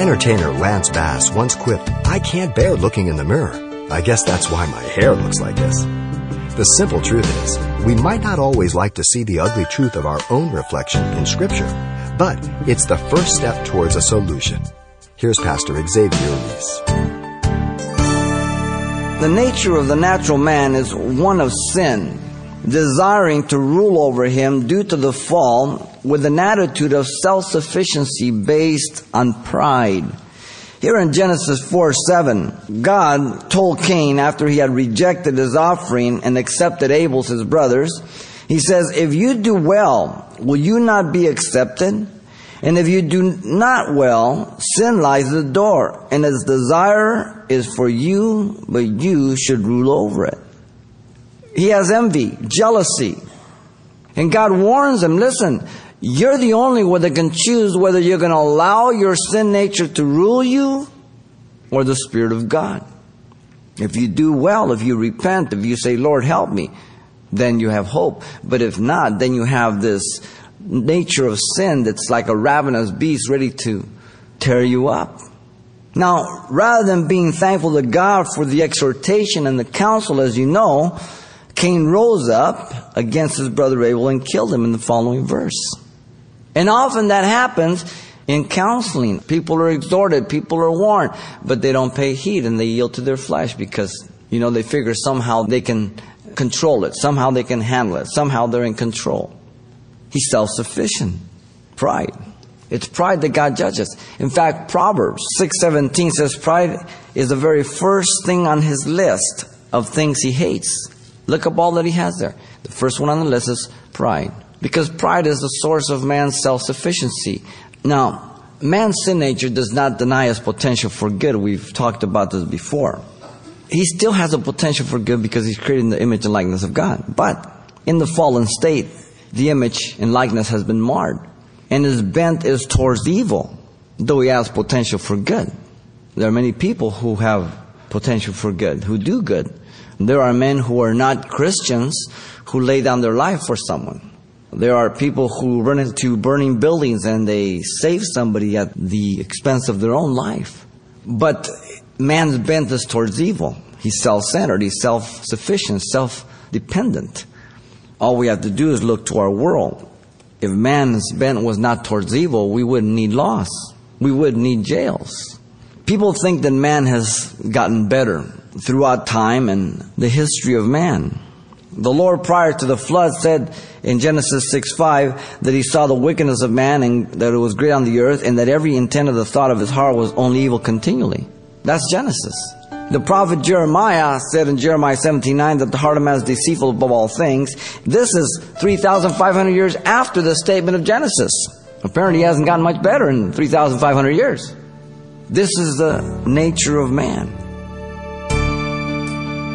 Entertainer Lance Bass once quipped, I can't bear looking in the mirror. I guess that's why my hair looks like this. The simple truth is, we might not always like to see the ugly truth of our own reflection in Scripture, but it's the first step towards a solution. Here's Pastor Xavier Reese. The nature of the natural man is one of sin, desiring to rule over him due to the fall with an attitude of self-sufficiency based on pride. Here in Genesis 4 7, God told Cain after he had rejected his offering and accepted Abel's, his brother's, he says, If you do well, will you not be accepted? And if you do not well, sin lies at the door, and its desire is for you, but you should rule over it. He has envy, jealousy. And God warns him, listen, you're the only one that can choose whether you're going to allow your sin nature to rule you or the Spirit of God. If you do well, if you repent, if you say, Lord, help me, then you have hope. But if not, then you have this nature of sin that's like a ravenous beast ready to tear you up. Now, rather than being thankful to God for the exhortation and the counsel, as you know, Cain rose up against his brother Abel and killed him in the following verse. And often that happens in counseling. People are exhorted, people are warned, but they don't pay heed and they yield to their flesh because, you know, they figure somehow they can control it, somehow they can handle it, somehow they're in control. He's self sufficient. Pride. It's pride that God judges. In fact, Proverbs 6:17 says pride is the very first thing on his list of things he hates. Look up all that he has there. The first one on the list is pride. Because pride is the source of man's self-sufficiency. Now, man's sin nature does not deny his potential for good. We've talked about this before. He still has a potential for good because he's created in the image and likeness of God. But in the fallen state, the image and likeness has been marred. And his bent is towards evil, though he has potential for good. There are many people who have potential for good, who do good. There are men who are not Christians who lay down their life for someone. There are people who run into burning buildings and they save somebody at the expense of their own life. But man's bent is towards evil. He's self-centered, he's self-sufficient, self-dependent. All we have to do is look to our world. If man's bent was not towards evil, we wouldn't need laws. We wouldn't need jails. People think that man has gotten better throughout time and the history of man. The Lord prior to the flood said in Genesis 6 5 that he saw the wickedness of man and that it was great on the earth and that every intent of the thought of his heart was only evil continually. That's Genesis. The prophet Jeremiah said in Jeremiah 17:9 that the heart of man is deceitful above all things. This is 3,500 years after the statement of Genesis. Apparently, he hasn't gotten much better in 3,500 years. This is the nature of man.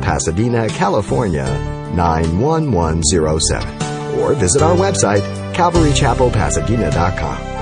Pasadena, California, 91107. Or visit our website, CalvaryChapelPasadena.com.